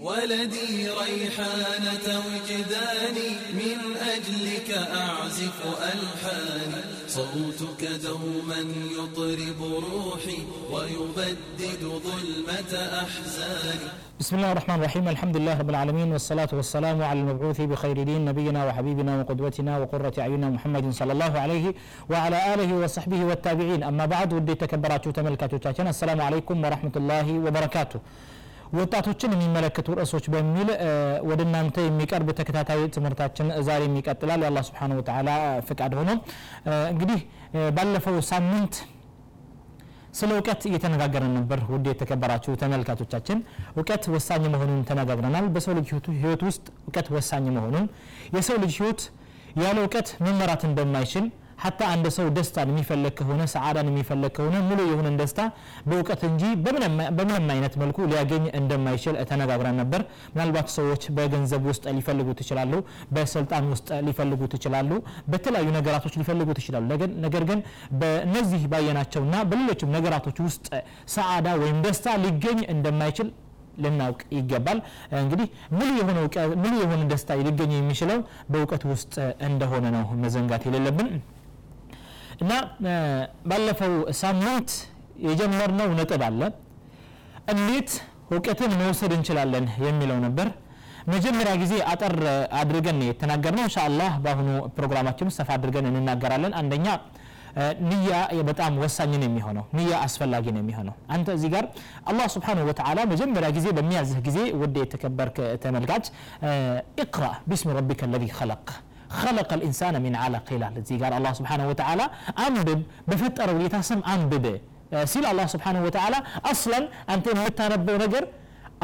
ولدي ريحانة وجداني من أجلك أعزف ألحاني صوتك دوما يطرب روحي ويبدد ظلمة أحزاني بسم الله الرحمن الرحيم الحمد لله رب العالمين والصلاة والسلام على المبعوث بخير دين نبينا وحبيبنا وقدوتنا وقرة أعيننا محمد صلى الله عليه وعلى آله وصحبه والتابعين. أما بعد ودي تكبراتو تملكاتو السلام عليكم ورحمة الله وبركاته. ወጣቶችን የሚመለከቱ ርዕሶች በሚል ወደ እናንተ የሚቀርብ ተከታታይ ትምህርታችን ዛሬም ይቀጥላል የአላህ ስብሓን ወተላ ፍቃድ ሆኖ። እንግዲህ ባለፈው ሳምንት ስለ እውቀት እየተነጋገረን ነበር። ውድ የተከበራችሁ ተመልካቾቻችን እውቀት ወሳኝ መሆኑን ተነጋግረናል። በሰው ልጅ ህይወት ውስጥ እውቀት ወሳኝ መሆኑን የሰው ልጅ ህይወት ያለ እውቀት መመራት እንደማይችል ሀታ አንድ ሰው ደስታን የሚፈለግ ከሆነ ሰዓዳን የሚፈለግ ከሆነ ሙሉ የሆነን ደስታ በእውቀት እንጂ በምንም አይነት መልኩ ሊያገኝ እንደማይችል ተነጋግረን ነበር። ምናልባት ሰዎች በገንዘብ ውስጥ ሊፈልጉት ይችላሉ በስልጣን ውስጥ ሊፈልጉት ይችላሉ በተለያዩ ነገራቶች ሊፈልጉት ይችላሉ። ነገር ግን በእነዚህ ባየናቸውና በሌሎችም ነገራቶች ውስጥ ሰዓዳ ወይም ደስታ ሊገኝ እንደማይችል ልናውቅ ይገባል። እንግዲህ ሙሉ የሆነ ደስታ ሊገኝ የሚችለው በእውቀት ውስጥ እንደሆነ ነው መዘንጋት የሌለብን እና ባለፈው ሳምንት የጀመርነው ነጥብ አለ። እንዴት እውቀትን መውሰድ እንችላለን የሚለው ነበር። መጀመሪያ ጊዜ አጠር አድርገን የተናገርነው። እንሻ አላህ በአሁኑ ፕሮግራማችን ሰፋ አድርገን እንናገራለን። አንደኛ ንያ በጣም ወሳኝ ነው የሚሆነው። ንያ አስፈላጊ ነው የሚሆነው። አንተ እዚህ ጋር አላህ ስብሓንሁ ወተዓላ መጀመሪያ ጊዜ በሚያዝህ ጊዜ ወደ የተከበርክ ተመልካች እቅራ ቢስሚ ረቢከ ለዚ ኸለቅ خلق الإنسان من علق إلى الذي قال الله سبحانه وتعالى أنبب بفتر ويتاسم أنبب. آه، سيل الله سبحانه وتعالى. أصلا أنت متى نجر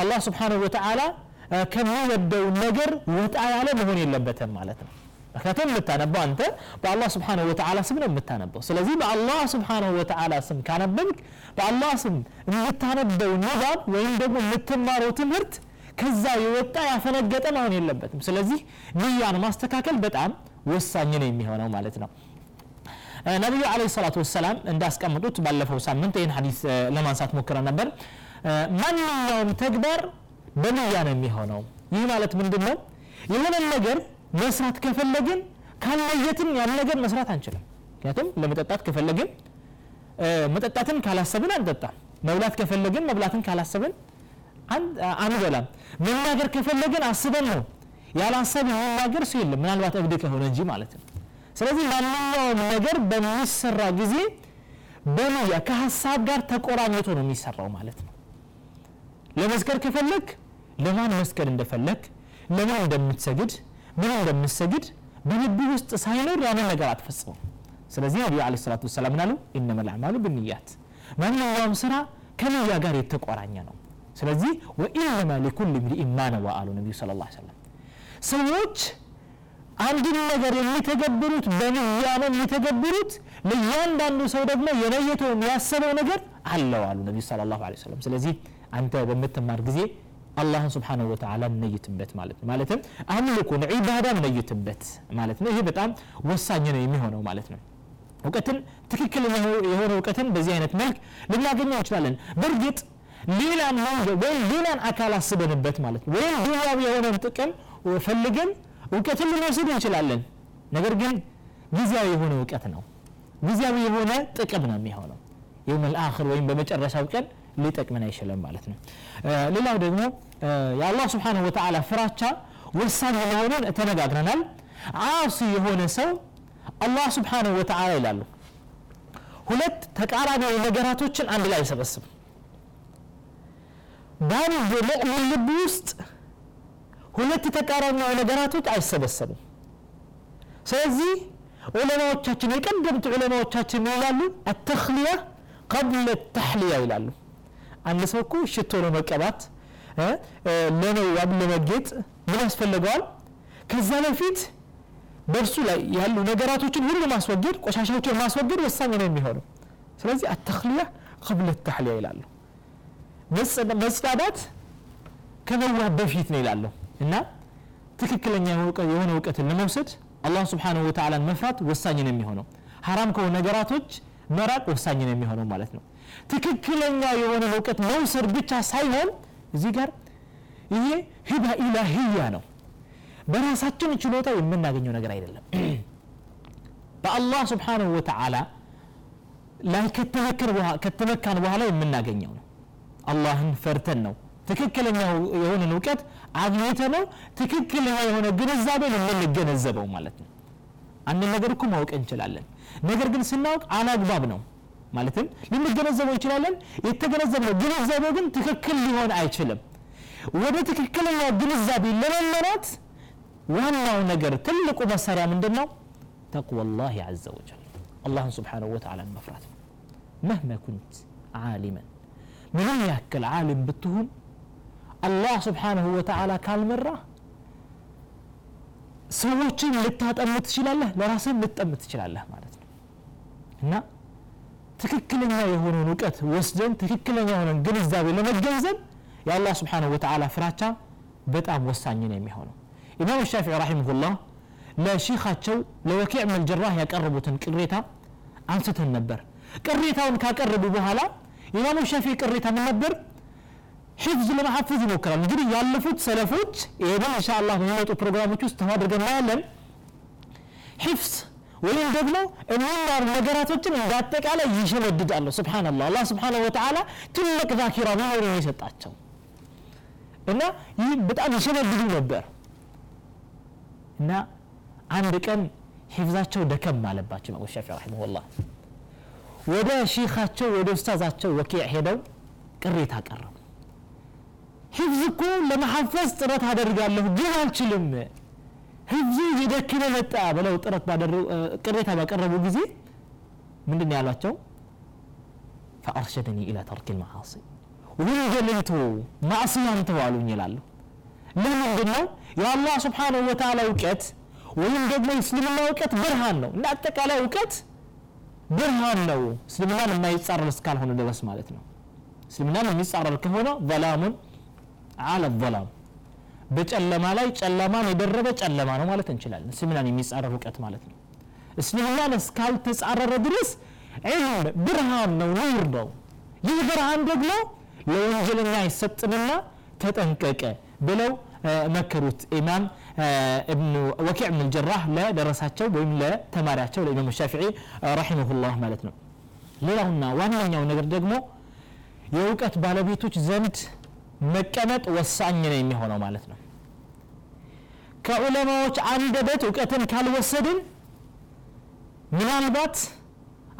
الله سبحانه وتعالى آه، كم يبدو نجر وتعالى على مهون اللبتة مالتنا فكاتم متانبو أنت بالله سبحانه وتعالى سمنا متانبو سلزي بالله سبحانه وتعالى سم كان بالله سم متانبو نظر وين دمو متنمار وتمرت ከዛ የወጣ ያፈነገጠ መሆን የለበትም። ስለዚህ ንያን ማስተካከል በጣም ወሳኝ ነው የሚሆነው ማለት ነው። ነቢዩ አለ ሰላቱ ወሰላም እንዳስቀምጡት ባለፈው ሳምንት ይህን ሀዲስ ለማንሳት ሞክረ ነበር። ማንኛውም ተግባር በንያ ነው የሚሆነው። ይህ ማለት ምንድን ነው የሆነን ነገር መስራት ከፈለግን ካልነየትን ያን ነገር መስራት አንችልም። ምክንያቱም ለመጠጣት ከፈለግን መጠጣትን ካላሰብን አንጠጣም። መብላት ከፈለግን መብላትን ካላሰብን አንበላም። መናገር ከፈለግን አስበን ነው። ያላሰብ መናገር ሰው የለም። ምናልባት እብድ ከሆነ እንጂ ማለት ነው። ስለዚህ ማንኛውም ነገር በሚሰራ ጊዜ በንያ ከሀሳብ ጋር ተቆራኝቶ ነው የሚሰራው ማለት ነው። ለመስገድ ከፈለግ ለማን መስገድ እንደፈለግ ለምን እንደምትሰግድ ምን እንደምትሰግድ በልብ ውስጥ ሳይኖር ያንን ነገር አትፈጽመው ስለዚህ ነቢዩ አለ ሰላቱ ወሰላም ምናሉ ኢነመ ልአዕማሉ ብንያት ማንኛውም ስራ ከንያ ጋር የተቆራኘ ነው ስለዚህ ወኢነማ ሊኩል ምሪእ ማ ነዋ አሉ ነቢዩ ስለ ላ ሰለም ሰዎች አንድን ነገር የሚተገብሩት በንያ የሚተገብሩት ለእያንዳንዱ ሰው ደግሞ የነየተው የሚያሰበው ነገር አለው አሉ ነቢዩ ስለ ላሁ ሰለም ስለዚህ አንተ በምትማር ጊዜ አላህን ስብሓንሁ ወተዓላ ነይትበት ማለት ነው። ማለትም አምልኮን ዒባዳን ነይትበት ማለት ነው። ይሄ በጣም ወሳኝ ነው የሚሆነው ማለት ነው። እውቀትን ትክክለኛ የሆነ እውቀትን በዚህ አይነት መልክ ልናገኘው እንችላለን። በእርግጥ ሌላን ወይም ሌላን አካል አስበንበት ማለት ነው። ወይም ዱንያዊ የሆነን ጥቅም ፈልገን እውቀትን ልንወስድ እንችላለን። ነገር ግን ጊዜያዊ የሆነ እውቀት ነው። ጊዜያዊ የሆነ ጥቅም ነው የሚሆነው። የውም ልአክር ወይም በመጨረሻው ቀን ሊጠቅመን አይችልም ማለት ነው። ሌላው ደግሞ የአላህ ስብሓንሁ ወተዓላ ፍራቻ ወሳኝ መሆኑን ተነጋግረናል። አሲ የሆነ ሰው አላህ ስብሓንሁ ወተዓላ ይላሉ። ሁለት ተቃራኒ ነገራቶችን አንድ ላይ አይሰበስብም በአንድ ሙእሚን ልብ ውስጥ ሁለት ተቃራኒ ነገራቶች አይሰበሰብም ስለዚህ ዑለማዎቻችን የቀደምት ዑለማዎቻችን ይላሉ? አተክሊያ ቀብለ ተሕሊያ ይላሉ። አንድ ሰው እኮ ሽቶ ለመቀባት ለመዋብ ለመጌጥ ምን ያስፈልገዋል? ከዛ በፊት በእርሱ ላይ ያሉ ነገራቶችን ሁሉ ማስወገድ ቆሻሻዎችን ማስወገድ ወሳኝ ነው የሚሆነው። ስለዚህ አተክሊያ ቀብለ ተሕሊያ ይላሉ መጽዳዳት ከመዋብ በፊት ነው ይላለሁ እና ትክክለኛ የሆነ እውቀትን ለመውሰድ አላህ ስብሓንሁ ወተዓላን መፍራት ወሳኝ ነው የሚሆነው። ሀራም ከሆኑ ነገራቶች መራቅ ወሳኝ ነው የሚሆነው ማለት ነው። ትክክለኛ የሆነ እውቀት መውሰድ ብቻ ሳይሆን እዚህ ጋር ይሄ ሂባ ኢላህያ ነው። በራሳችን ችሎታ የምናገኘው ነገር አይደለም። በአላህ ስብሓንሁ ወተዓላ ላይ ከተመካን በኋላ የምናገኘው ነው አላህን ፈርተን ነው። ትክክለኛ የሆነን እውቀት አግኝተ ነው። ትክክለኛ የሆነ ግንዛቤን የምንገነዘበው ማለት ነው። አንድ ነገር እኮ ማወቅ እንችላለን። ነገር ግን ስናውቅ አላግባብ ነው ማለትም ልንገነዘበው እንችላለን። የተገነዘብነው ግንዛቤው ግን ትክክል ሊሆን አይችልም። ወደ ትክክለኛ ግንዛቤ ለመመራት ዋናው ነገር ትልቁ መሳሪያ ምንድን ነው ተቅዋ ላህ አዘ ወጀል አላህን ስብሓንሁ ወተዓላን መፍራት ነው። መህመ ኩንት ዓሊመን ምንም ያክል ዓሊም ብትሁን አላህ ስብሓንሁ ወተዓላ ካልመራ ሰዎችን ልታጠም ትችላለህ ለራስህም ልጠም ትችላለህ ማለት ነው። እና ትክክለኛ የሆነውን እውቀት ወስደን ትክክለኛ የሆነን ግንዛቤ ለመገንዘብ የአላህ ስብሓንሁ ወተዓላ ፍራቻ በጣም ወሳኝ ነው የሚሆነው። ኢማም ሻፊዒ ረሒመሁላህ ለሺኻቸው ለወኪዕ ብን ጀራህ ያቀረቡትን ቅሬታ አንስተን ነበር። ቅሬታውን ካቀረቡ በኋላ ኢማሙ ሻፊዒ ቅሬታ ምን ነበር ሒፍዝ ለመሐፈዝ ይሞክራል እንግዲህ ያለፉት ሰለፎች ይህንን እንሻ አላህ በሚመጡ ፕሮግራሞች ውስጥ ተማድርገን እናያለን ሒፍዝ ወይም ደግሞ የሚማሩ ነገራቶችን እንደ አጠቃላይ ይሸመድዳሉ ስብሓንላህ አላህ ስብሓንሁ ወተዓላ ትልቅ ዛኪራ መኖሩን የሰጣቸው እና ይህ በጣም ይሸመድዱ ነበር እና አንድ ቀን ሒፍዛቸው ደከም አለባቸው ኢማሙ ሻፊዒ ረሒመሁላህ ወደ ሺኻቸው ወደ ኡስታዛቸው ወኪዕ ሄደው ቅሬታ ቀረቡ ሒፍዝ እኮ ለመሐፈዝ ጥረት አደርጋለሁ ግን አልችልም። ህዝቡ እየደከመ መጣ ብለው ጥረት ቅሬታ ባቀረቡ ጊዜ ምንድን ያሏቸው? ፈአርሸደኒ ኢላ ተርክ ልመዓሲ ወንጀልን ተው ማዕስያን ተው አሉኝ ይላሉ። ለምንድን ነው? የአላህ ስብሓንሁ ወተዓላ እውቀት ወይም ደግሞ እስልምና እውቀት ብርሃን ነው። እንደ አጠቃላይ እውቀት ብርሃን ነው እስልምናን የማይጻረር እስካልሆነ ድረስ ማለት ነው። እስልምናን የሚጻረር ከሆነ ظላሙን አለ ظላም በጨለማ ላይ ጨለማን የደረበ ጨለማ ነው ማለት እንችላለን። እስልምናን የሚጻረር እውቀት ማለት ነው። እስልምናን እስካልተጻረረ ድረስ ዒልም ብርሃን ነው ኑር ነው። ይህ ብርሃን ደግሞ ለወንጀለኛ አይሰጥምና ተጠንቀቀ ብለው መከሩት ኢማም ወኪዕ ብን ጀራህ ለደረሳቸው ወይም ለተማሪያቸው ለኢማም ሻፊዒ ረሒመሁላህ ማለት ነው። ሌላውና ዋነኛው ነገር ደግሞ የእውቀት ባለቤቶች ዘንድ መቀመጥ ወሳኝ ነው የሚሆነው ማለት ነው። ከዑለማዎች አንደበት እውቀትን ካልወሰድን ምናልባት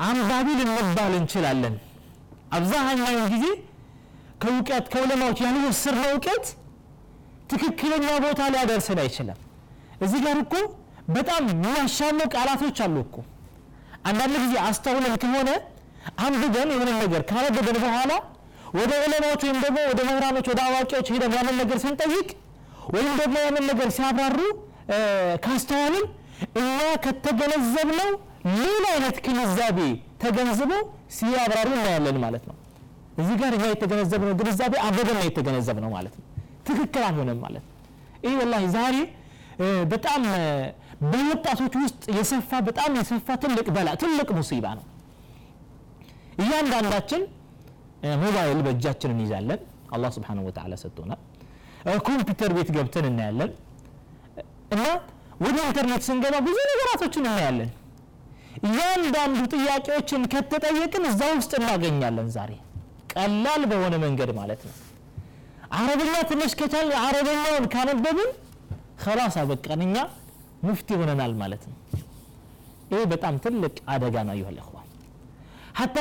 አንባቢ ልንባል እንችላለን። አብዛኛውን ጊዜ ከእውቀት ከዑለማዎች ያልወሰድነው እውቀት ትክክለኛ ቦታ ሊያደርሰን አይችልም። እዚህ ጋር እኮ በጣም የሚያሻሙ ቃላቶች አሉ እኮ። አንዳንድ ጊዜ አስተውለን ከሆነ አንብበን የሆነ ነገር ካነበበን በኋላ ወደ ዑለማዎች ወይም ደግሞ ወደ መምህራኖች ወደ አዋቂዎች ሄደን ያንን ነገር ስንጠይቅ ወይም ደግሞ ያንን ነገር ሲያብራሩ ካስተዋልን እኛ ከተገነዘብነው ሌላ አይነት ግንዛቤ ተገንዝበው ሲያብራሩ እናያለን ማለት ነው። እዚህ ጋር እኛ የተገነዘብነው ግንዛቤ አበበን የተገነዘብነው ማለት ነው ትክክል አልሆነም ማለት ነው። ይህ ወላሂ ዛሬ በጣም በወጣቶች ውስጥ የሰፋ በጣም የሰፋ ትልቅ በላ ትልቅ ሙሲባ ነው። እያንዳንዳችን ሞባይል በእጃችን እንይዛለን። አላህ ስብሓን ወተላ ሰጥቶናል። ኮምፒውተር ቤት ገብተን እናያለን። እና ወደ ኢንተርኔት ስንገባ ብዙ ነገራቶችን እናያለን። እያንዳንዱ ጥያቄዎችን ከተጠየቅን እዛ ውስጥ እናገኛለን ዛሬ። ቀላል በሆነ መንገድ ማለት ነው አረብኛ ትንሽ ከቻል አረበኛውን ካነበብን ከላስ አበቃን። እኛ ሙፍቲ ሆነናል ማለት ነው። ይህ በጣም ትልቅ አደጋ ነው ይሆን ለእኽዋን። ሀታ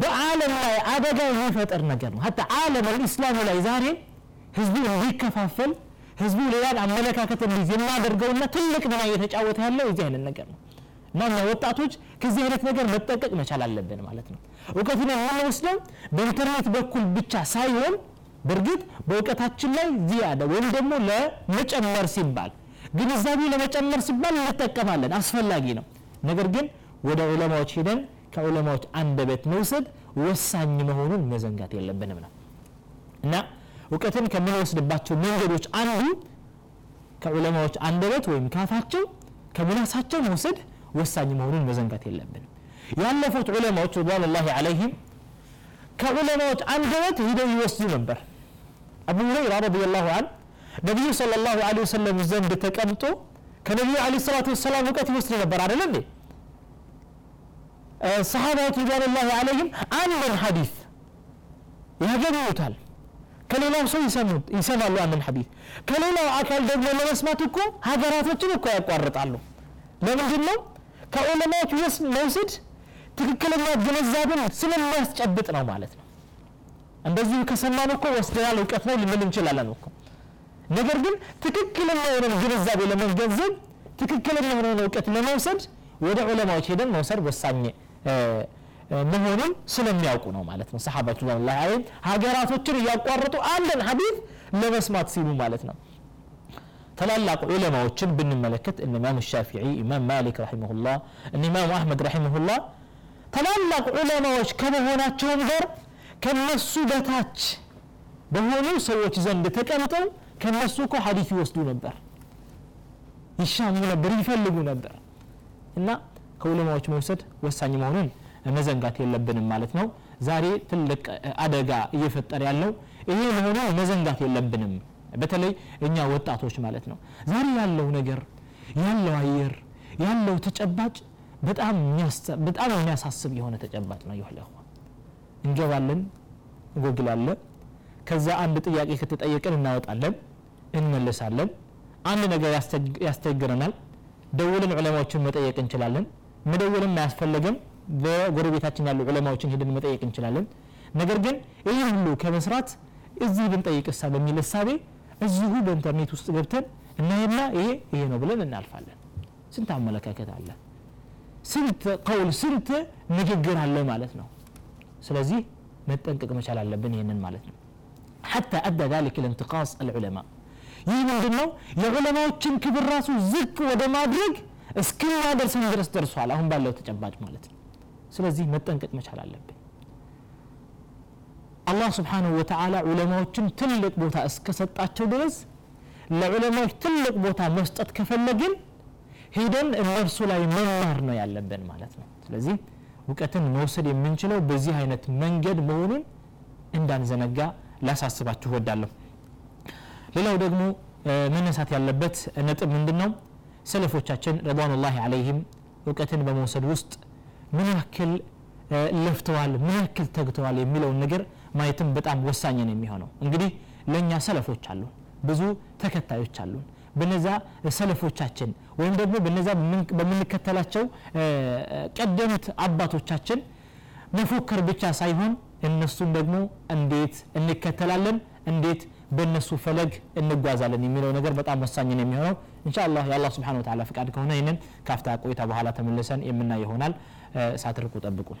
በዓለም ላይ አደጋ የሚፈጠር ነገር ነው። ሀታ ዓለም አልኢስላሙ ላይ ዛሬ ህዝቡ እንዲከፋፈል ህዝቡ ሌላን አመለካከት እንዲዝ የሚያደርገውና ትልቅ ሚና እየተጫወተ ያለው የዚህ አይነት ነገር ነው። እና ወጣቶች ከዚህ አይነት ነገር መጠቀቅ መቻል አለብን ማለት ነው። እውቀትን የምንወስደው በኢንተርኔት በኩል ብቻ ሳይሆን በእርግጥ በእውቀታችን ላይ ዚያዳ ወይም ደግሞ ለመጨመር ሲባል ግንዛቤ ለመጨመር ሲባል እንጠቀማለን። አስፈላጊ ነው። ነገር ግን ወደ ዑለማዎች ሄደን ከዑለማዎች አንደበት መውሰድ ወሳኝ መሆኑን መዘንጋት የለብንም ነው። እና እውቀትን ከምንወስድባቸው መንገዶች አንዱ ከዑለማዎች አንደበት ወይም ካፋቸው ከምላሳቸው መውሰድ ወሳኝ መሆኑን መዘንጋት የለብንም። ያለፉት ዑለማዎች ሪድዋን ላህ አለይህም ከዑለማዎች አንደበት ሂደው ይወስዱ ነበር። አቡ ሁረይራ ረዲየላሁ አን ነቢዩ ስለ ላሁ ወሰለም ዘንድ ተቀምጦ ከነቢዩ ለ ሰላት ወሰላም እውቀት ይወስድ ነበር አደለ እንዴ? ሰሓባዎች ሪዳንላሁ አለይም አንድን ሀዲስ ያገኙታል። ከሌላው ሰው ይሰማሉ አንድን ሀዲስ ከሌላው አካል ደግሞ ለመስማት እኮ ሀገራቶችን እኮ ያቋርጣሉ። ለምንድን ነው ከዑለማዎች መውሰድ ትክክለኛ ግንዛቤን ስለሚያስጨብጥ ነው ማለት ነው። እንደዚሁ ከሰማን እኮ ወስደናል እውቀት ነው ልንል እንችላለን እኮ። ነገር ግን ትክክለኛ የሆነን ግንዛቤ ለመገንዘብ ትክክለኛ የሆነን እውቀት ለመውሰድ ወደ ዑለማዎች ሄደን መውሰድ ወሳኝ መሆኑን ስለሚያውቁ ነው ማለት ነው። ሰሓባቱ ላ አለይም ሀገራቶችን እያቋረጡ አንድን ሐዲስ ለመስማት ሲሉ ማለት ነው። ታላላቅ ዑለማዎችን ብንመለከት እነ ኢማም ሻፊዒ ኢማም ማሊክ ረሒመሁላህ እነ ኢማሙ አሕመድ ረሒመሁላህ ታላላቅ ዑለማዎች ከመሆናቸውም ጋር ከነሱ በታች በሆኑ ሰዎች ዘንድ ተቀምጠው ከነሱ እኮ ሐዲስ ይወስዱ ነበር። ይሻሙ ነበር ይፈልጉ ነበር። እና ከዑለማዎች መውሰድ ወሳኝ መሆኑን መዘንጋት የለብንም ማለት ነው። ዛሬ ትልቅ አደጋ እየፈጠረ ያለው ይሄ መሆኑን መዘንጋት የለብንም። በተለይ እኛ ወጣቶች ማለት ነው። ዛሬ ያለው ነገር ያለው አየር ያለው ተጨባጭ በጣም የሚያሳስብ የሆነ ተጨባጭ ነው ይህ እንገባለን ጎግላለ ከዛ አንድ ጥያቄ ከተጠየቀን እናወጣለን እንመልሳለን። አንድ ነገር ያስተግረናል ደውልን ዑለማዎችን መጠየቅ እንችላለን። መደወልም አያስፈለገም በጎረቤታችን ያሉ ዑለማዎችን ሄድን መጠየቅ እንችላለን። ነገር ግን ይህ ሁሉ ከመስራት እዚህ ብንጠይቅ እሳ በሚል እሳቤ እዚሁ በኢንተርኔት ውስጥ ገብተን እናይና ይሄ ይሄ ነው ብለን እናልፋለን። ስንት አመለካከት አለ ስንት ቀውል ስንት ንግግር አለ ማለት ነው ስለዚህ መጠንቀቅ መቻል አለብን ይህንን ማለት ነው حتى أدى ذلك الانتقاص العلماء ይህ ምንድን ነው የዑለማዎችን ክብር ራሱ ዝቅ ወደ ማድረግ እስክናደርሰን ድረስ ደርሷል አሁን ባለው ተጨባጭ ማለት ነው ስለዚህ መጠንቀቅ መቻል አለብን አላህ ስብሓንሁ ወተዓላ ዑለማዎችን ትልቅ ቦታ እስከሰጣቸው ድረስ ለዑለማዎች ትልቅ ቦታ መስጠት ከፈለግን ሄደን እነርሱ ላይ መማር ነው ያለብን ማለት ነው። ስለዚህ እውቀትን መውሰድ የምንችለው በዚህ አይነት መንገድ መሆኑን እንዳንዘነጋ ላሳስባችሁ ወዳለሁ ሌላው ደግሞ መነሳት ያለበት ነጥብ ምንድን ነው ሰለፎቻችን ረضዋኑላህ አለይህም እውቀትን በመውሰድ ውስጥ ምን ያክል ለፍተዋል ምን ያክል ተግተዋል የሚለውን ነገር ማየትም በጣም ወሳኝ ነው የሚሆነው። እንግዲህ ለእኛ ሰለፎች አሉ ብዙ ተከታዮች አሉን በነዛ ሰለፎቻችን ወይም ደግሞ በነዛ በምንከተላቸው ቀደምት አባቶቻችን መፎከር ብቻ ሳይሆን እነሱን ደግሞ እንዴት እንከተላለን? እንዴት በእነሱ ፈለግ እንጓዛለን? የሚለው ነገር በጣም ወሳኝ ነው የሚሆነው። እንሻ አላህ የአላህ ስብሓን ፍቃድ ከሆነ ይህንን ካፍታ ቆይታ በኋላ ተመልሰን የምናይ ይሆናል። ሳትርቁ ጠብቁን